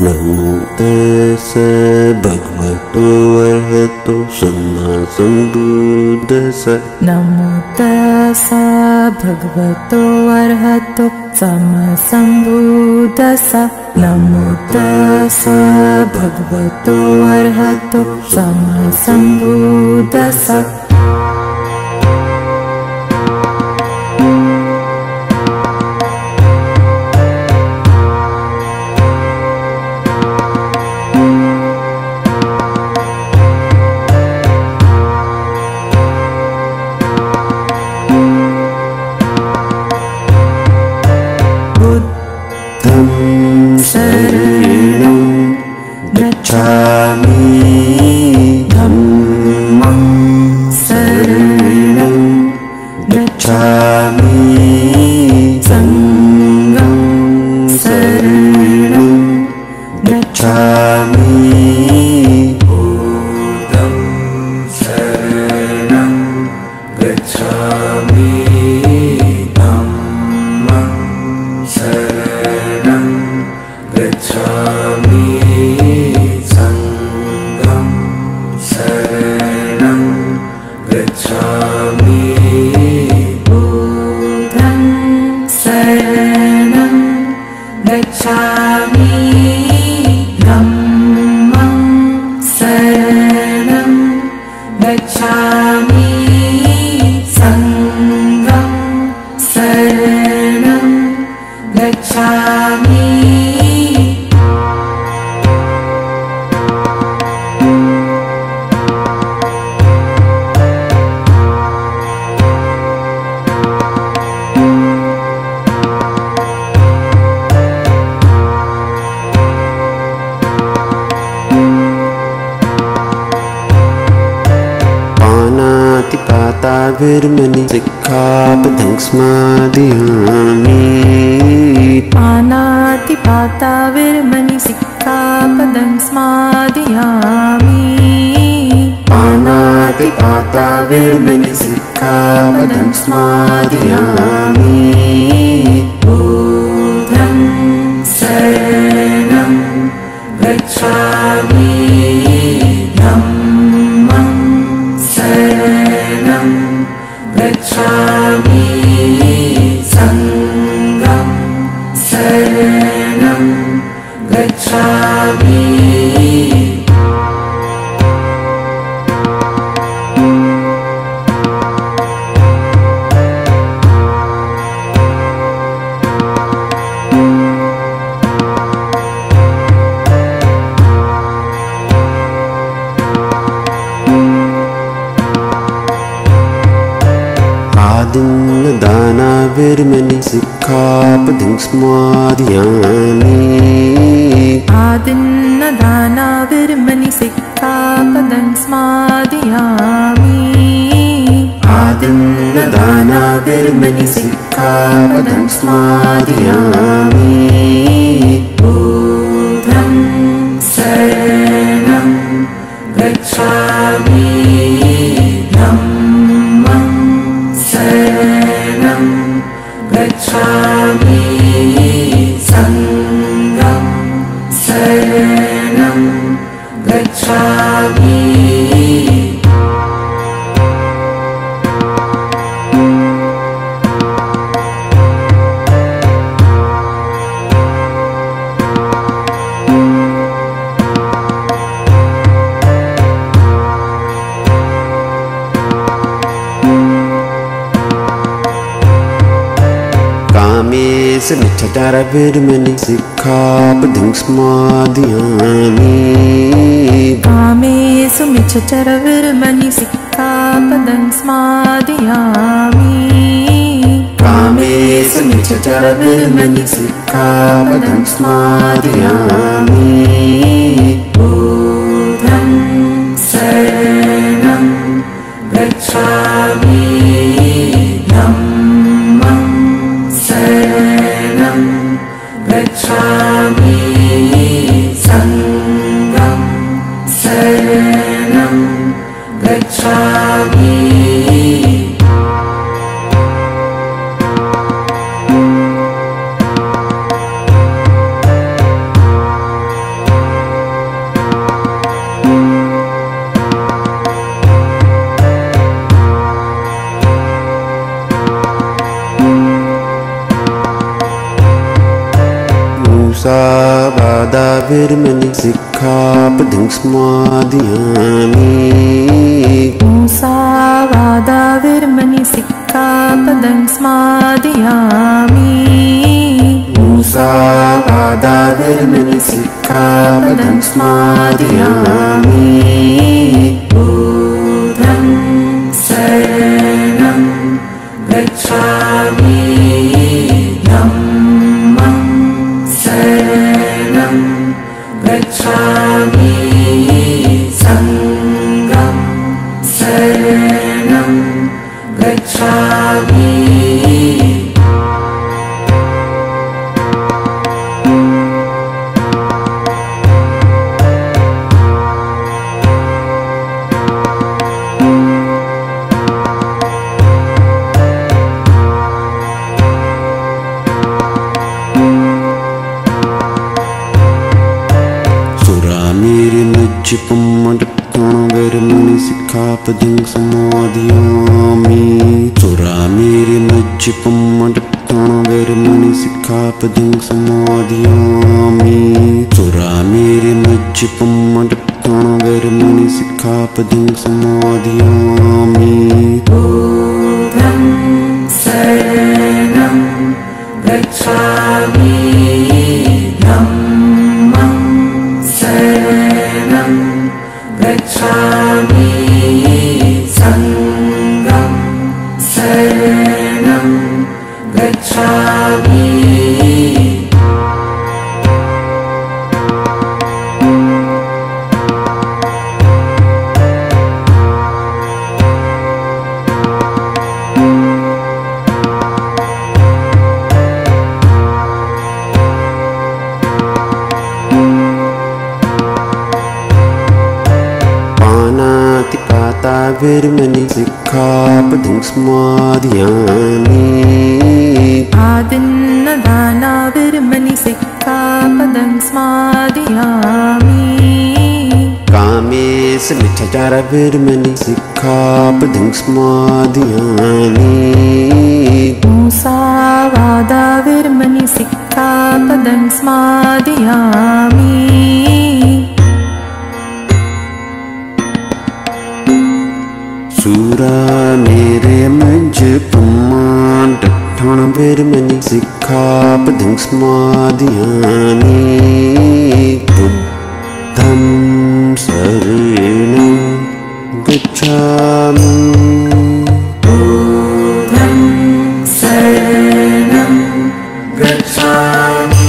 नमो तस् भगवतो वरहतो सम्मा सम्बुद्धस नमो तस् भगवतो वरहतो सम्मा सम्बुद्धस नमो तस् भगवतो वरहतो सम्मा सम्बुद्धस गच्छामि सङ्गं शरणं गच्छामि। विर्मणि सिक्खापदं स्मादयामि पानातिपाता विर्मणि सिक्खापदं स्मादयामि पानातिपाता विर्मणि सिक्खापदं स्मादयामि सिक्खापदं स्मादयामि आदिन्नदाना विर्मणि सिक्खापदं स्मादयामि आदिन्नदाना विर्मणि सिक्खापदं स्मादयामि बुद्धं कामेश मिच्छटार विर्मणि सिक्खापदं स्मादयामि कामेषु मिच्छचरविर्मणि सिक्खापदं स्मादयामि कामेषु मिच्छटारविर्मणि सिक्खापदं स्मादयामि Uh... मुसावादाविर्मणि सिक्खापदं स्मादयामि मुसावादाविर्मणि सिक्खापदं स्मादयामि मुसावादाविर्मणि सिक्खापदं स्मादयामि गच्छामि सिक्खापदं समादयामि सुरामेरिमज्जिपुम्मटकोणवैर्मणि सिक्खापदं समादयामि सुरामेरिमज्जिपुम्मटकोणवैर्मणि सिक्खापदं समादयामि बुधं शरणं गच्छामि स्मादयामि आदिन्नदानाविर्मणि सिक्खापदं स्मादयामि कामेशमिच्छचारविर्मणि सिक्खापदं स्मादयामि स्मादयामि बुद्धं शरणं गच्छामि। शरणं गच्छामि।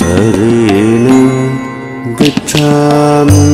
शरणं गच्छामि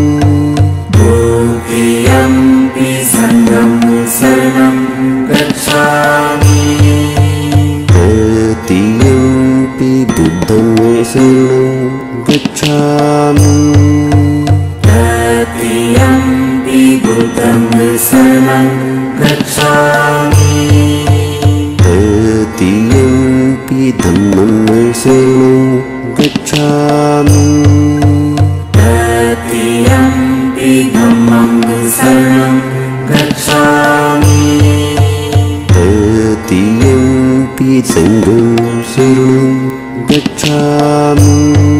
शरणं गच्छामि। तृतीयम्पि धम्मं मे शरणं गच्छामि। तृतीयम्पि धम्मं शरणं गच्छामि। तृतीयम्पि सङ्गं शरणं गच्छामि तृतीयम्पि सङ्गं शरणं गच्छामि